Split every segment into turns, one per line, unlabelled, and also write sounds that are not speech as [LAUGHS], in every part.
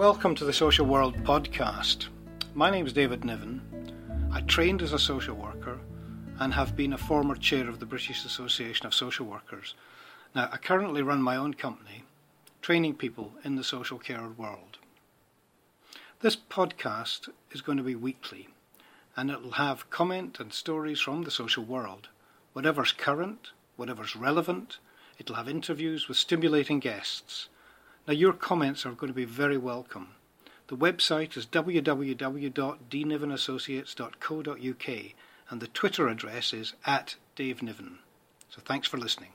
Welcome to the Social World podcast. My name is David Niven. I trained as a social worker and have been a former chair of the British Association of Social Workers. Now, I currently run my own company, training people in the social care world. This podcast is going to be weekly and it'll have comment and stories from the social world, whatever's current, whatever's relevant. It'll have interviews with stimulating guests now, your comments are going to be very welcome. The website is www.dnivenassociates.co.uk and the Twitter address is at Dave Niven. So thanks for listening.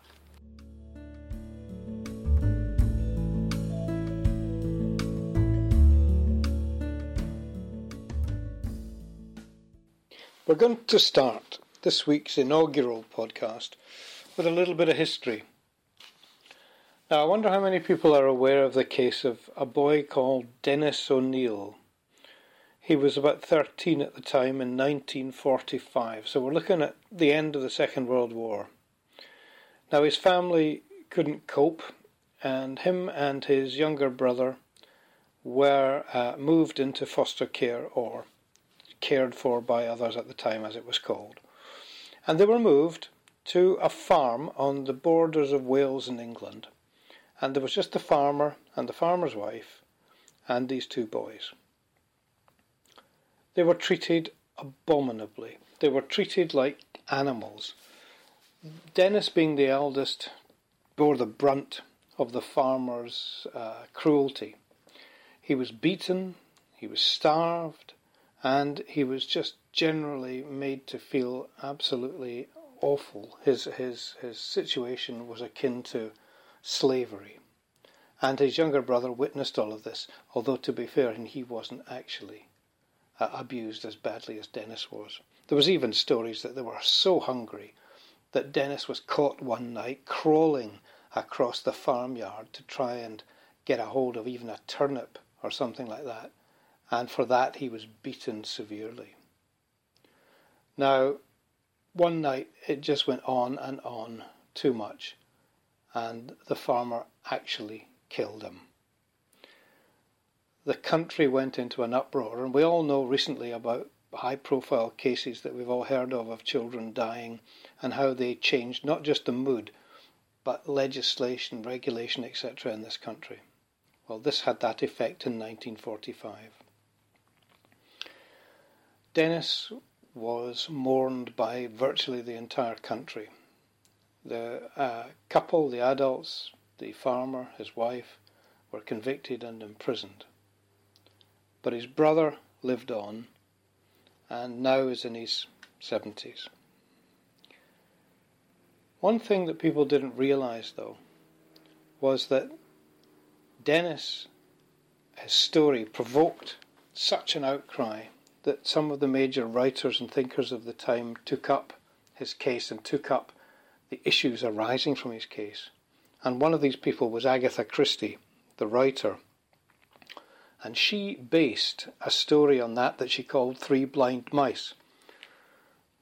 We're going to start this week's inaugural podcast with a little bit of history. Now, I wonder how many people are aware of the case of a boy called Dennis O'Neill. He was about 13 at the time in 1945, so we're looking at the end of the Second World War. Now, his family couldn't cope, and him and his younger brother were uh, moved into foster care or cared for by others at the time, as it was called. And they were moved to a farm on the borders of Wales and England and there was just the farmer and the farmer's wife and these two boys. They were treated abominably. They were treated like animals. Dennis, being the eldest, bore the brunt of the farmer's uh, cruelty. He was beaten, he was starved, and he was just generally made to feel absolutely awful. His his his situation was akin to slavery. And his younger brother witnessed all of this, although to be fair, he wasn't actually uh, abused as badly as Dennis was. There was even stories that they were so hungry that Dennis was caught one night crawling across the farmyard to try and get a hold of even a turnip or something like that, and for that he was beaten severely. Now, one night it just went on and on too much, and the farmer actually killed him. The country went into an uproar, and we all know recently about high profile cases that we've all heard of of children dying and how they changed not just the mood but legislation, regulation, etc. in this country. Well, this had that effect in 1945. Dennis was mourned by virtually the entire country. The uh, couple, the adults, the farmer, his wife, were convicted and imprisoned. But his brother lived on and now is in his 70s. One thing that people didn't realize, though, was that Dennis, his story, provoked such an outcry that some of the major writers and thinkers of the time took up his case and took up the issues arising from his case. And one of these people was Agatha Christie, the writer. And she based a story on that that she called Three Blind Mice.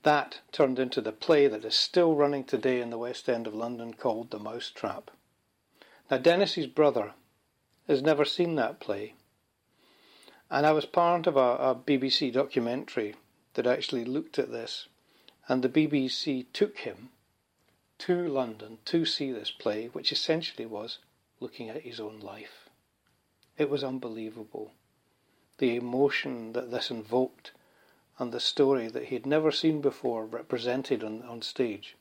That turned into the play that is still running today in the West End of London called The Mouse Trap. Now, Dennis's brother has never seen that play. And I was part of a, a BBC documentary that actually looked at this. And the BBC took him to London to see this play, which essentially was looking at his own life. It was unbelievable. The emotion that this invoked and the story that he had never seen before represented on, on stage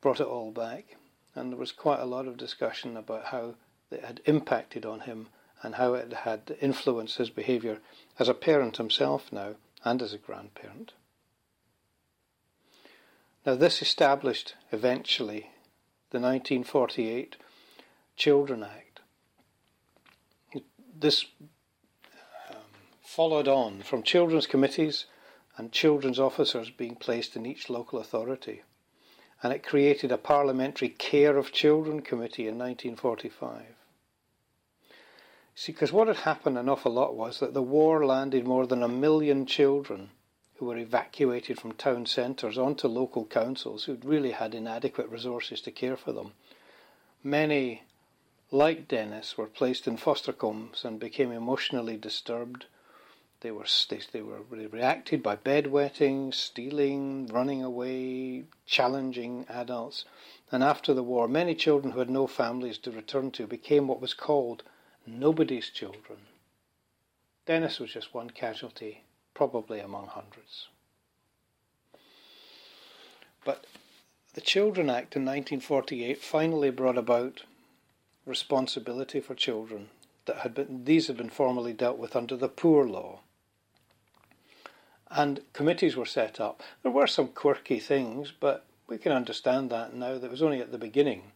brought it all back. And there was quite a lot of discussion about how it had impacted on him and how it had influenced his behaviour as a parent himself now and as a grandparent. Now, this established eventually the 1948 Children Act. This um, followed on from children's committees and children's officers being placed in each local authority. And it created a Parliamentary Care of Children Committee in 1945. See, because what had happened an awful lot was that the war landed more than a million children who were evacuated from town centres onto local councils who'd really had inadequate resources to care for them. Many like Dennis, were placed in foster homes and became emotionally disturbed. They were they, they were they reacted by bedwetting, stealing, running away, challenging adults. And after the war, many children who had no families to return to became what was called nobody's children. Dennis was just one casualty, probably among hundreds. But the Children Act in 1948 finally brought about responsibility for children that had been these had been formerly dealt with under the poor law. And committees were set up. There were some quirky things, but we can understand that now. That was only at the beginning.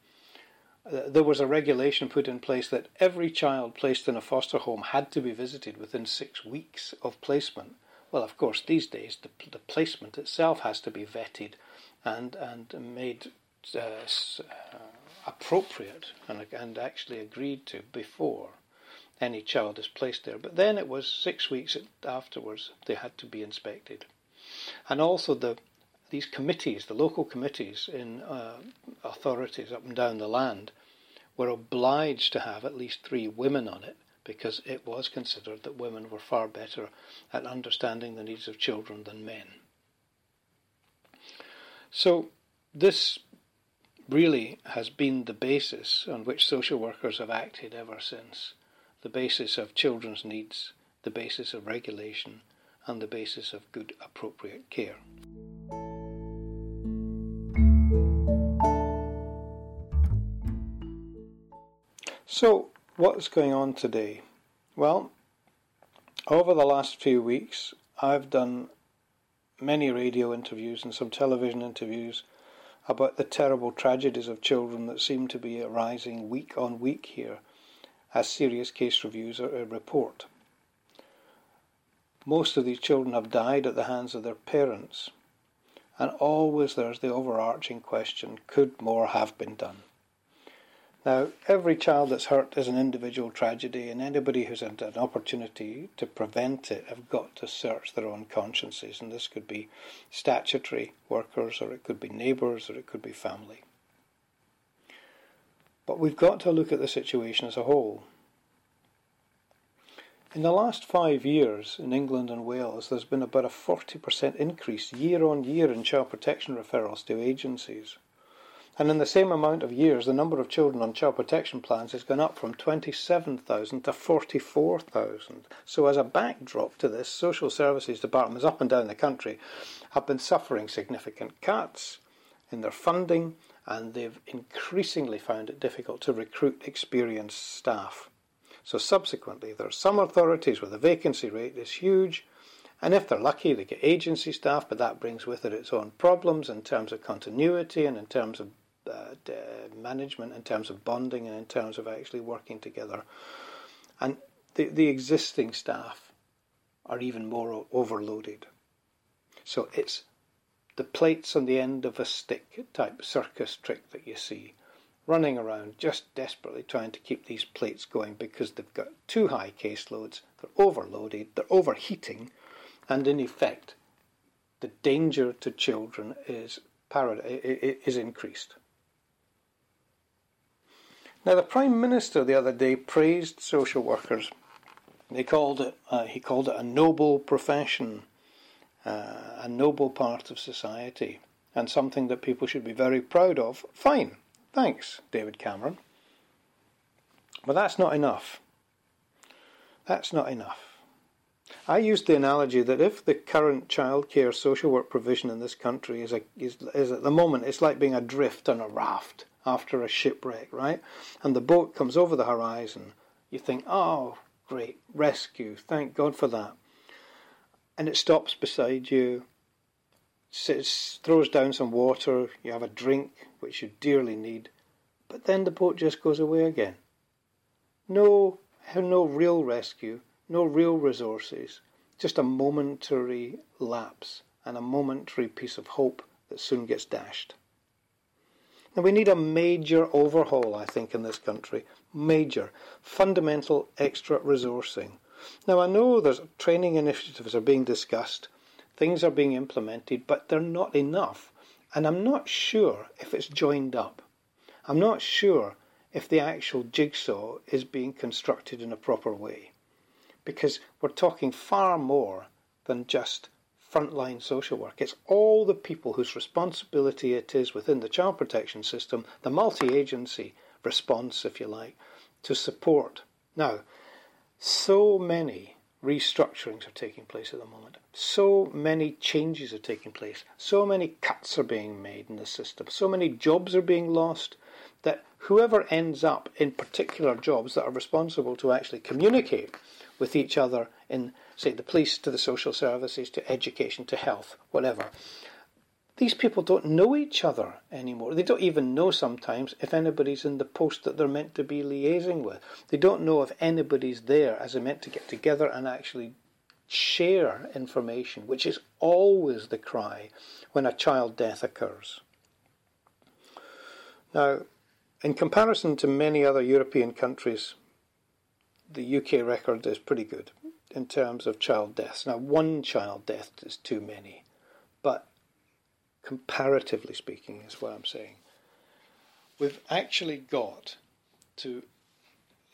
Uh, there was a regulation put in place that every child placed in a foster home had to be visited within six weeks of placement. Well, of course, these days the, the placement itself has to be vetted and and made uh, uh, appropriate and, and actually agreed to before any child is placed there. But then it was six weeks afterwards they had to be inspected, and also the these committees, the local committees in uh, authorities up and down the land, were obliged to have at least three women on it because it was considered that women were far better at understanding the needs of children than men. So this really has been the basis on which social workers have acted ever since. The basis of children's needs, the basis of regulation, and the basis of good appropriate care. So, what's going on today? Well, over the last few weeks, I've done many radio interviews and some television interviews about the terrible tragedies of children that seem to be arising week on week here as serious case reviews are a report. Most of these children have died at the hands of their parents, and always there's the overarching question could more have been done? Now, every child that's hurt is an individual tragedy, and anybody who's had an opportunity to prevent it have got to search their own consciences. And this could be statutory workers, or it could be neighbours, or it could be family. But we've got to look at the situation as a whole. In the last five years in England and Wales, there's been about a 40% increase year on year in child protection referrals to agencies. And in the same amount of years, the number of children on child protection plans has gone up from 27,000 to 44,000. So, as a backdrop to this, social services departments up and down the country have been suffering significant cuts in their funding, and they've increasingly found it difficult to recruit experienced staff. So, subsequently, there are some authorities where the vacancy rate is huge. And if they're lucky, they get agency staff, but that brings with it its own problems in terms of continuity and in terms of uh, management, in terms of bonding, and in terms of actually working together. And the, the existing staff are even more overloaded. So it's the plates on the end of a stick type circus trick that you see running around just desperately trying to keep these plates going because they've got too high caseloads, they're overloaded, they're overheating, and in effect, the danger to children is, parad- is increased. Now, the Prime Minister the other day praised social workers. They called it, uh, he called it a noble profession, uh, a noble part of society, and something that people should be very proud of. Fine, thanks, David Cameron. But that's not enough. That's not enough. I used the analogy that if the current childcare social work provision in this country is, a, is, is at the moment, it's like being adrift on a raft after a shipwreck, right? And the boat comes over the horizon. You think, oh, great, rescue, thank God for that. And it stops beside you, sits, throws down some water, you have a drink, which you dearly need, but then the boat just goes away again. No, no real rescue, no real resources, just a momentary lapse and a momentary piece of hope that soon gets dashed. Now, we need a major overhaul, I think, in this country. Major, fundamental extra resourcing. Now, I know there's training initiatives are being discussed, things are being implemented, but they're not enough. And I'm not sure if it's joined up. I'm not sure if the actual jigsaw is being constructed in a proper way. Because we're talking far more than just frontline social work. It's all the people whose responsibility it is within the child protection system, the multi agency response, if you like, to support. Now, so many restructurings are taking place at the moment. So many changes are taking place. So many cuts are being made in the system. So many jobs are being lost that whoever ends up in particular jobs that are responsible to actually communicate with each other in, say, the police, to the social services, to education, to health, whatever. These people don't know each other anymore. They don't even know sometimes if anybody's in the post that they're meant to be liaising with. They don't know if anybody's there as they're meant to get together and actually share information, which is always the cry when a child death occurs. Now, in comparison to many other European countries, the UK record is pretty good in terms of child deaths. Now, one child death is too many, but comparatively speaking, is what I'm saying. We've actually got to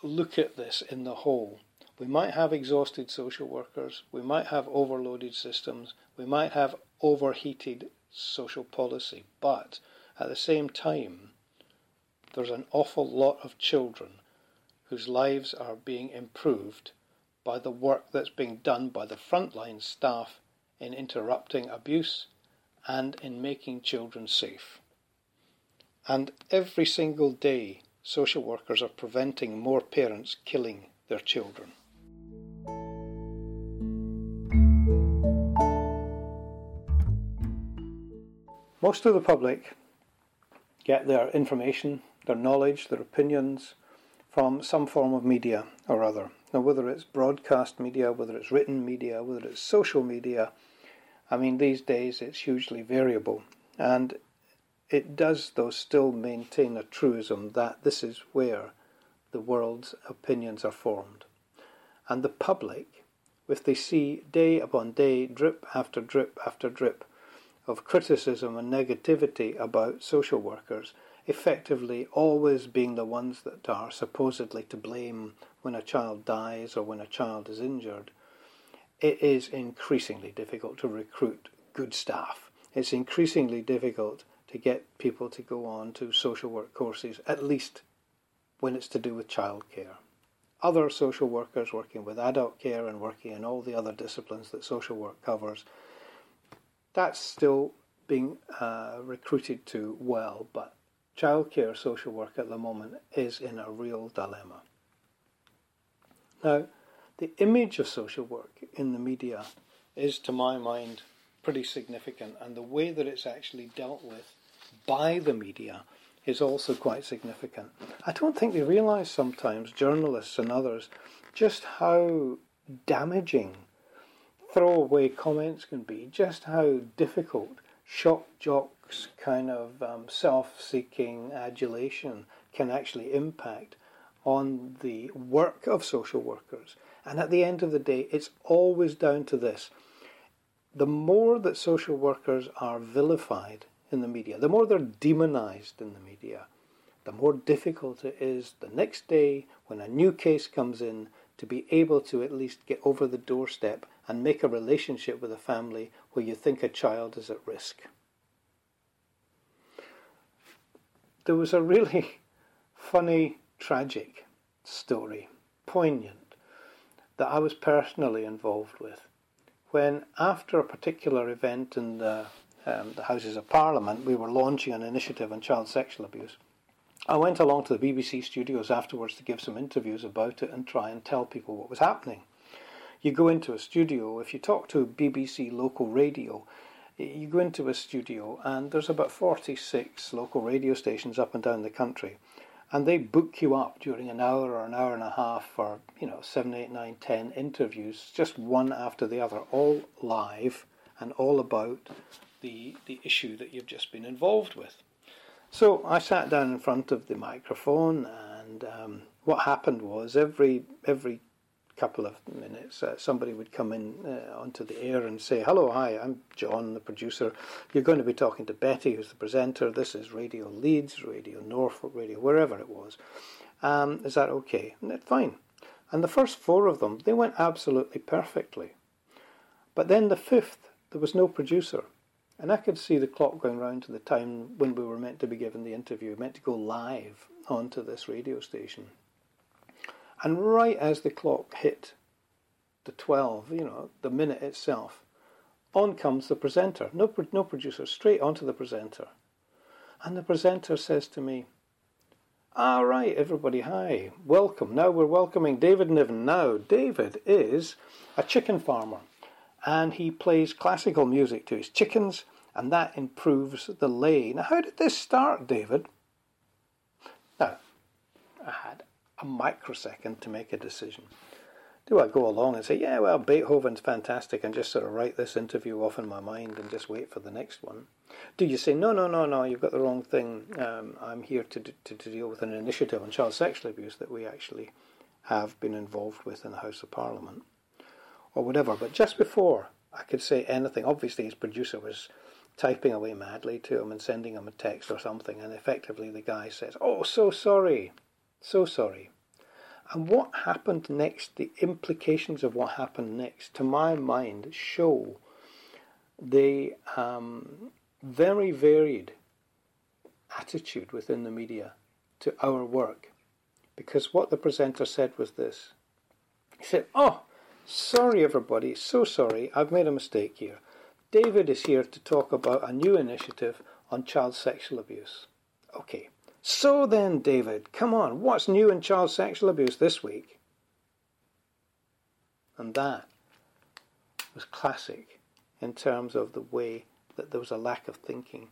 look at this in the whole. We might have exhausted social workers, we might have overloaded systems, we might have overheated social policy, but at the same time, there's an awful lot of children whose lives are being improved by the work that's being done by the frontline staff in interrupting abuse and in making children safe. And every single day, social workers are preventing more parents killing their children. Most of the public get their information, their knowledge, their opinions from some form of media or other. Now, whether it's broadcast media, whether it's written media, whether it's social media, I mean, these days it's hugely variable. And it does, though, still maintain a truism that this is where the world's opinions are formed. And the public, if they see day upon day, drip after drip after drip of criticism and negativity about social workers, effectively always being the ones that are supposedly to blame when a child dies or when a child is injured, it is increasingly difficult to recruit good staff. It's increasingly difficult to get people to go on to social work courses, at least when it's to do with childcare. Other social workers working with adult care and working in all the other disciplines that social work covers, that's still being uh, recruited to well, but childcare social work at the moment is in a real dilemma. Now, the image of social work in the media is, to my mind, pretty significant, and the way that it's actually dealt with by the media is also quite significant. I don't think they realise sometimes, journalists and others, just how damaging throwaway comments can be, just how difficult shock jocks kind of um, self seeking adulation can actually impact on the work of social workers. And at the end of the day, it's always down to this. The more that social workers are vilified in the media, the more they're demonized in the media, the more difficult it is the next day when a new case comes in to be able to at least get over the doorstep and make a relationship with a family where you think a child is at risk. There was a really funny, tragic story, poignant, that I was personally involved with. When, after a particular event in the, um, the Houses of Parliament, we were launching an initiative on child sexual abuse, I went along to the BBC studios afterwards to give some interviews about it and try and tell people what was happening. You go into a studio, if you talk to BBC local radio, you go into a studio and there's about 46 local radio stations up and down the country and they book you up during an hour or an hour and a half for you know seven eight nine ten interviews just one after the other all live and all about the the issue that you've just been involved with. So i sat down in front of the microphone and um, what happened was every every couple of minutes, uh, somebody would come in uh, onto the air and say, Hello, hi, I'm John, the producer. You're going to be talking to Betty, who's the presenter. This is Radio Leeds, Radio Norfolk, Radio wherever it was. Um, is that okay? And fine. And the first four of them, they went absolutely perfectly. But then the fifth, there was no producer. And I could see the clock going round to the time when we were meant to be given the interview, meant to go live onto this radio station. And right as the clock hit the 12, you know, the minute itself, on comes the presenter. No, no producer, straight onto the presenter. And the presenter says to me, All right, everybody, hi, welcome. Now we're welcoming David Niven. Now, David is a chicken farmer and he plays classical music to his chickens and that improves the lay. Now, how did this start, David? Now, I had a microsecond to make a decision. Do I go along and say, yeah, well, Beethoven's fantastic and just sort of write this interview off in my mind and just wait for the next one? Do you say, no, no, no, no, you've got the wrong thing. Um, I'm here to, to, to deal with an initiative on child sexual abuse that we actually have been involved with in the House of Parliament or whatever. But just before I could say anything, obviously his producer was typing away madly to him and sending him a text or something, and effectively the guy says, Oh, so sorry, so sorry. And what happened next, the implications of what happened next, to my mind, show the um, very varied attitude within the media to our work. Because what the presenter said was this He said, Oh, sorry, everybody, so sorry, I've made a mistake here. David is here to talk about a new initiative on child sexual abuse. Okay, so then, David, come on, what's new in child sexual abuse this week? And that was classic in terms of the way that there was a lack of thinking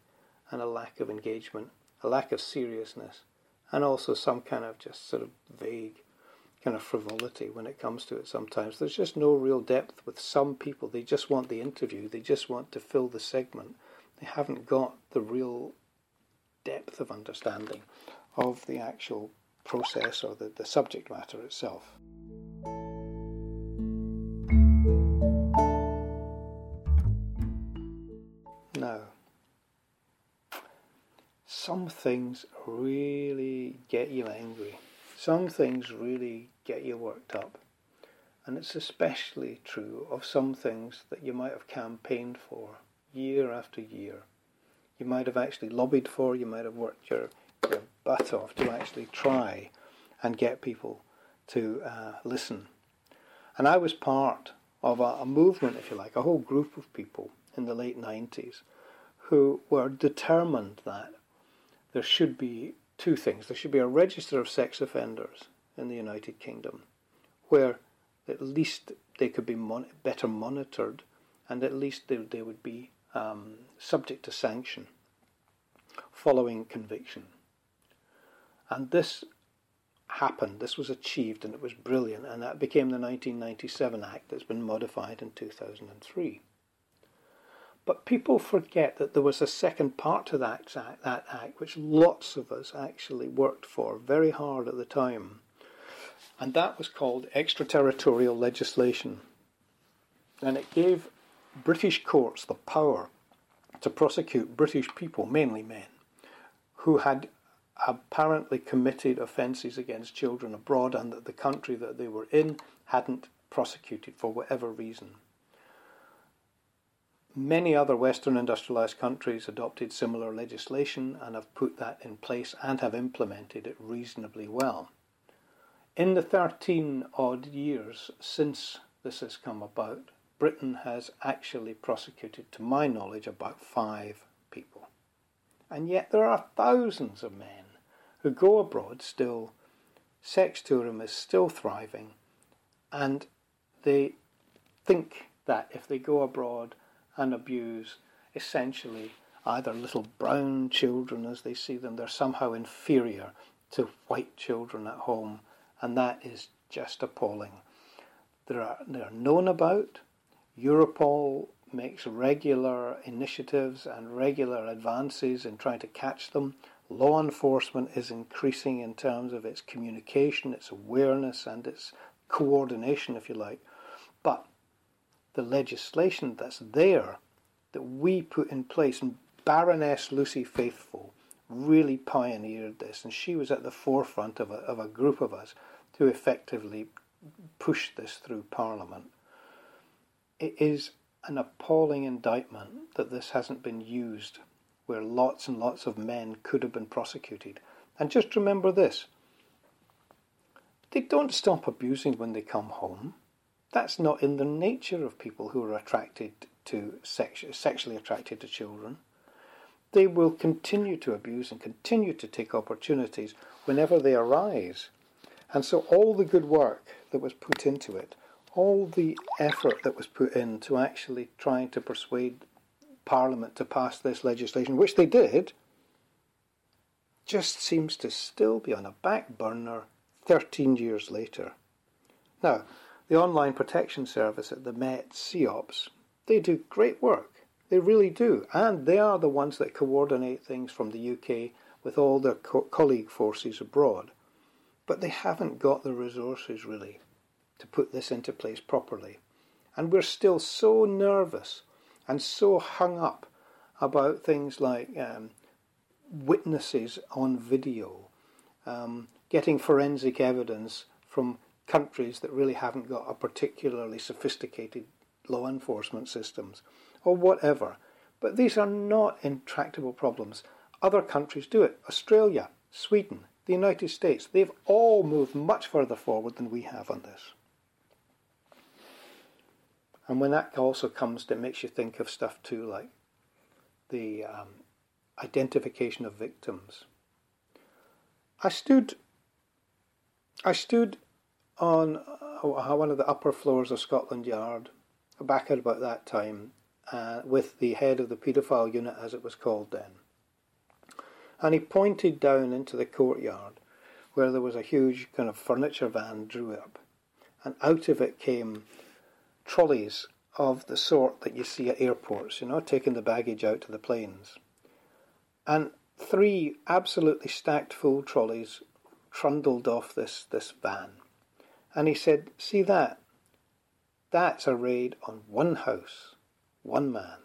and a lack of engagement, a lack of seriousness, and also some kind of just sort of vague kind of frivolity when it comes to it sometimes. There's just no real depth with some people. They just want the interview, they just want to fill the segment. They haven't got the real depth of understanding of the actual process or the, the subject matter itself. Now, some things really get you angry. Some things really get you worked up. And it's especially true of some things that you might have campaigned for year after year. You might have actually lobbied for, you might have worked your, your butt off to actually try and get people to uh, listen. And I was part of a, a movement, if you like, a whole group of people in the late 90s who were determined that there should be two things. There should be a register of sex offenders in the United Kingdom where at least they could be mon- better monitored and at least they, they would be um, subject to sanction following conviction. And this happened, this was achieved, and it was brilliant, and that became the 1997 Act that's been modified in 2003. But people forget that there was a second part to that act, that act, which lots of us actually worked for very hard at the time. And that was called extraterritorial legislation. And it gave British courts the power to prosecute British people, mainly men, who had apparently committed offences against children abroad and that the country that they were in hadn't prosecuted for whatever reason. Many other Western industrialized countries adopted similar legislation and have put that in place and have implemented it reasonably well. In the 13 odd years since this has come about, Britain has actually prosecuted, to my knowledge, about five people. And yet there are thousands of men who go abroad still, sex tourism is still thriving, and they think that if they go abroad and abuse essentially either little brown children as they see them, they're somehow inferior to white children at home, and that is just appalling. There are, they are known about. Europol makes regular initiatives and regular advances in trying to catch them. Law enforcement is increasing in terms of its communication, its awareness, and its coordination, if you like. But the legislation that's there that we put in place, and Baroness Lucy Faithfull really pioneered this, and she was at the forefront of a, of a group of us to effectively push this through Parliament. It is an appalling indictment that this hasn't been used where lots and lots of men could have been prosecuted. And just remember this they don't stop abusing when they come home. That's not in the nature of people who are attracted to sex- sexually attracted to children. They will continue to abuse and continue to take opportunities whenever they arise. And so all the good work that was put into it, all the effort that was put into actually trying to persuade Parliament to pass this legislation, which they did, just seems to still be on a back burner 13 years later. Now, the Online Protection Service at the Met CEOPS, they do great work. They really do. And they are the ones that coordinate things from the UK with all their co- colleague forces abroad. But they haven't got the resources really to put this into place properly. And we're still so nervous and so hung up about things like um, witnesses on video, um, getting forensic evidence from countries that really haven't got a particularly sophisticated law enforcement systems or whatever. But these are not intractable problems. Other countries do it. Australia, Sweden, the United States, they've all moved much further forward than we have on this. And when that also comes, it makes you think of stuff too, like the um, identification of victims. I stood, I stood on uh, one of the upper floors of Scotland Yard back at about that time uh, with the head of the paedophile unit, as it was called then. And he pointed down into the courtyard where there was a huge kind of furniture van drew up, and out of it came trolleys of the sort that you see at airports, you know, taking the baggage out to the planes. And three absolutely stacked full trolleys trundled off this, this van. And he said, See that? That's a raid on one house, one man.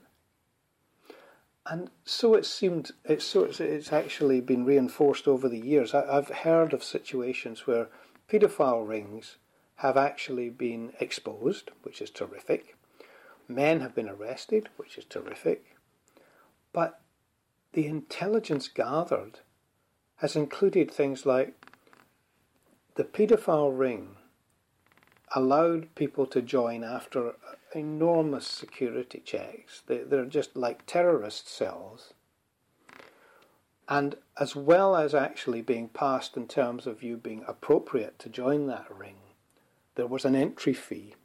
And so it seemed, it's, so it's, it's actually been reinforced over the years. I, I've heard of situations where paedophile rings have actually been exposed, which is terrific. Men have been arrested, which is terrific. But the intelligence gathered has included things like the paedophile ring allowed people to join after enormous security checks. They, they're just like terrorist cells. And as well as actually being passed in terms of you being appropriate to join that ring, there was an entry fee.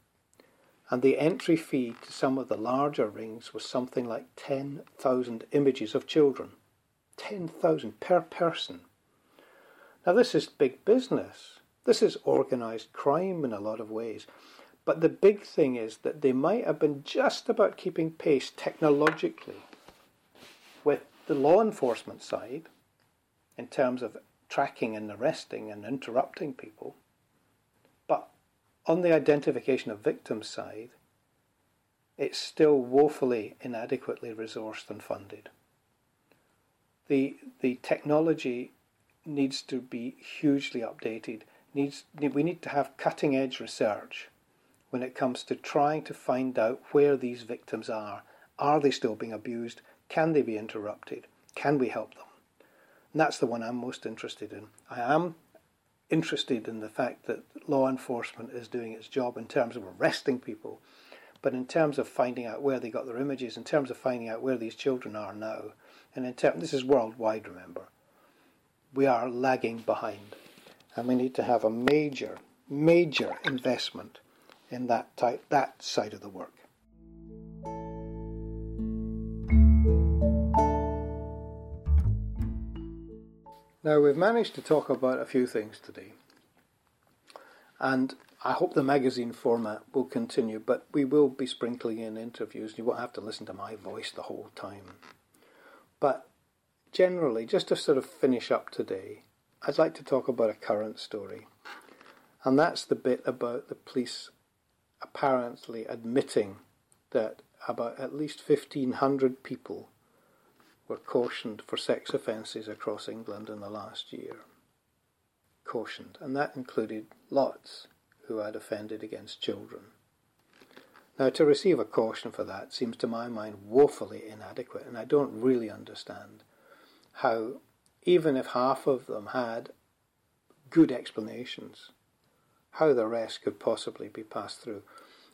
And the entry fee to some of the larger rings was something like 10,000 images of children. 10,000 per person. Now, this is big business. This is organised crime in a lot of ways. But the big thing is that they might have been just about keeping pace technologically with the law enforcement side in terms of tracking and arresting and interrupting people. On the identification of victims side, it's still woefully inadequately resourced and funded. The, the technology needs to be hugely updated needs we need to have cutting edge research when it comes to trying to find out where these victims are. Are they still being abused? Can they be interrupted? Can we help them? And that's the one I'm most interested in. I am interested in the fact that law enforcement is doing its job in terms of arresting people, but in terms of finding out where they got their images, in terms of finding out where these children are now, and in terms, this is worldwide, remember, we are lagging behind and we need to have a major, major investment in that type, that side of the work. Now we've managed to talk about a few things today, and I hope the magazine format will continue, but we will be sprinkling in interviews. You won't have to listen to my voice the whole time. But generally, just to sort of finish up today, I'd like to talk about a current story. And that's the bit about the police apparently admitting that about at least 1,500 people were cautioned for sex offences across England in the last year. Cautioned. And that included lots who had offended against children. Now, to receive a caution for that seems to my mind woefully inadequate, and I don't really understand how, even if half of them had good explanations, how the rest could possibly be passed through.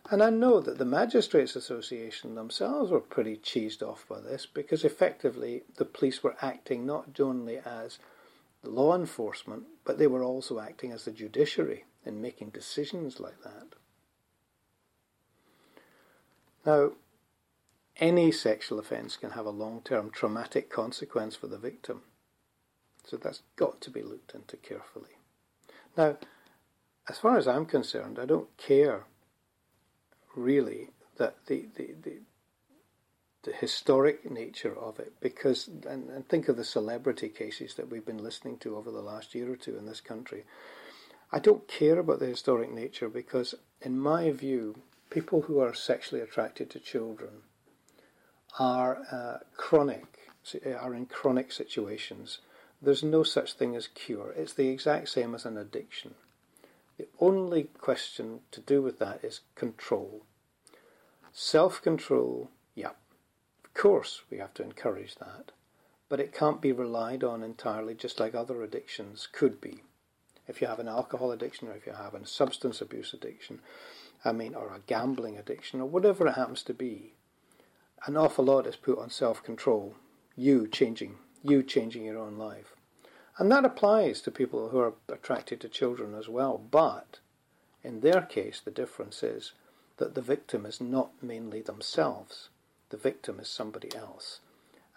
And I know that the Magistrates Association themselves were pretty cheesed off by this because effectively the police were acting not only as the law enforcement, but they were also acting as the judiciary in making decisions like that. Now, any sexual offence can have a long term traumatic consequence for the victim. So that's got to be looked into carefully. Now, as far as I'm concerned, I don't care really that the, the, the, the historic nature of it because and, and, think of the celebrity cases that we've been listening to over the last year or two in this country. I don't care about the historic nature because in my view people who are sexually attracted to children are uh, chronic are in chronic situations. There's no such thing as cure. It's the exact same as an addiction the only question to do with that is control. Self control, yeah, of course we have to encourage that, but it can't be relied on entirely just like other addictions could be. If you have an alcohol addiction or if you have a substance abuse addiction, I mean, or a gambling addiction or whatever it happens to be, an awful lot is put on self control, you changing, you changing your own life. And that applies to people who are attracted to children as well. But in their case, the difference is that the victim is not mainly themselves, the victim is somebody else.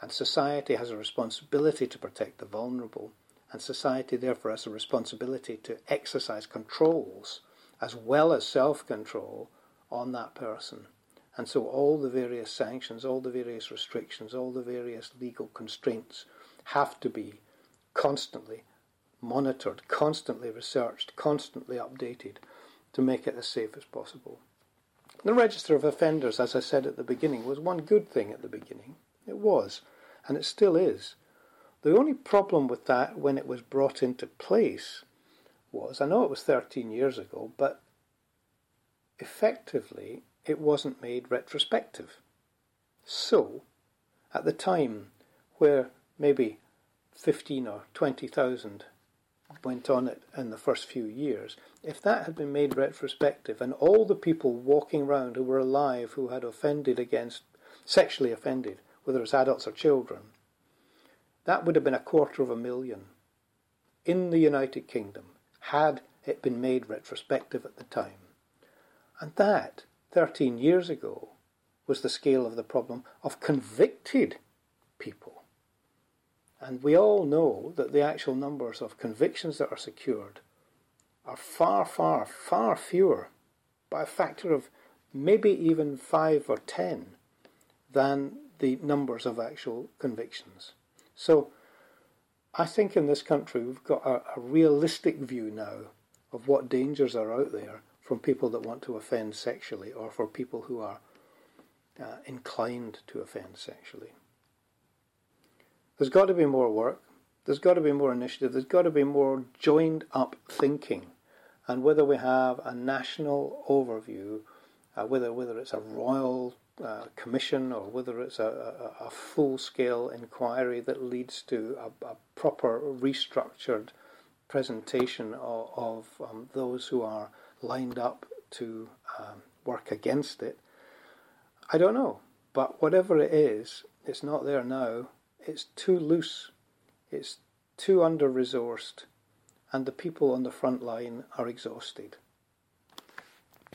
And society has a responsibility to protect the vulnerable, and society therefore has a responsibility to exercise controls as well as self control on that person. And so all the various sanctions, all the various restrictions, all the various legal constraints have to be constantly monitored, constantly researched, constantly updated to make it as safe as possible. The Register of Offenders, as I said at the beginning, was one good thing at the beginning. It was, and it still is. The only problem with that when it was brought into place was I know it was 13 years ago, but effectively it wasn't made retrospective. So, at the time where maybe 15 or 20,000 went on it in the first few years, if that had been made retrospective and all the people walking around who were alive who had offended against, sexually offended, whether it's adults or children, that would have been a quarter of a million in the United Kingdom had it been made retrospective at the time. And that, 13 years ago, was the scale of the problem of convicted people. And we all know that the actual numbers of convictions that are secured are far, far, far fewer by a factor of maybe even five or ten than the numbers of actual convictions. So I think in this country we've got a, a realistic view now of what dangers are out there from people that want to offend sexually or for people who are uh, inclined to offend sexually. There's got to be more work. There's got to be more initiative. There's got to be more joined up thinking. And whether we have a national overview, uh, whether whether it's a royal uh, commission or whether it's a, a, a full scale inquiry that leads to a, a proper restructured presentation of, of um, those who are lined up to um, work against it. I don't know, but whatever it is, it's not there now it's too loose, it's too under resourced, and the people on the front line are exhausted.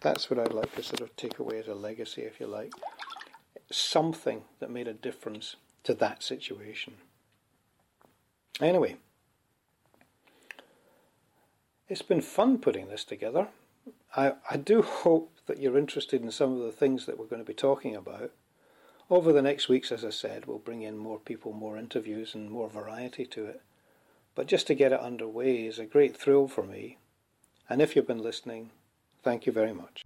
That's what I'd like to sort of take away as a legacy, if you like. Something that made a difference to that situation. Anyway, it's been fun putting this together. I, I do [LAUGHS] hope that you're interested in some of the things that we're going to be talking about. Over the next weeks, as I said, we'll bring in more people, more interviews, and more variety to it. But just to get it underway is a great thrill for me. And if you've been listening, thank you very much.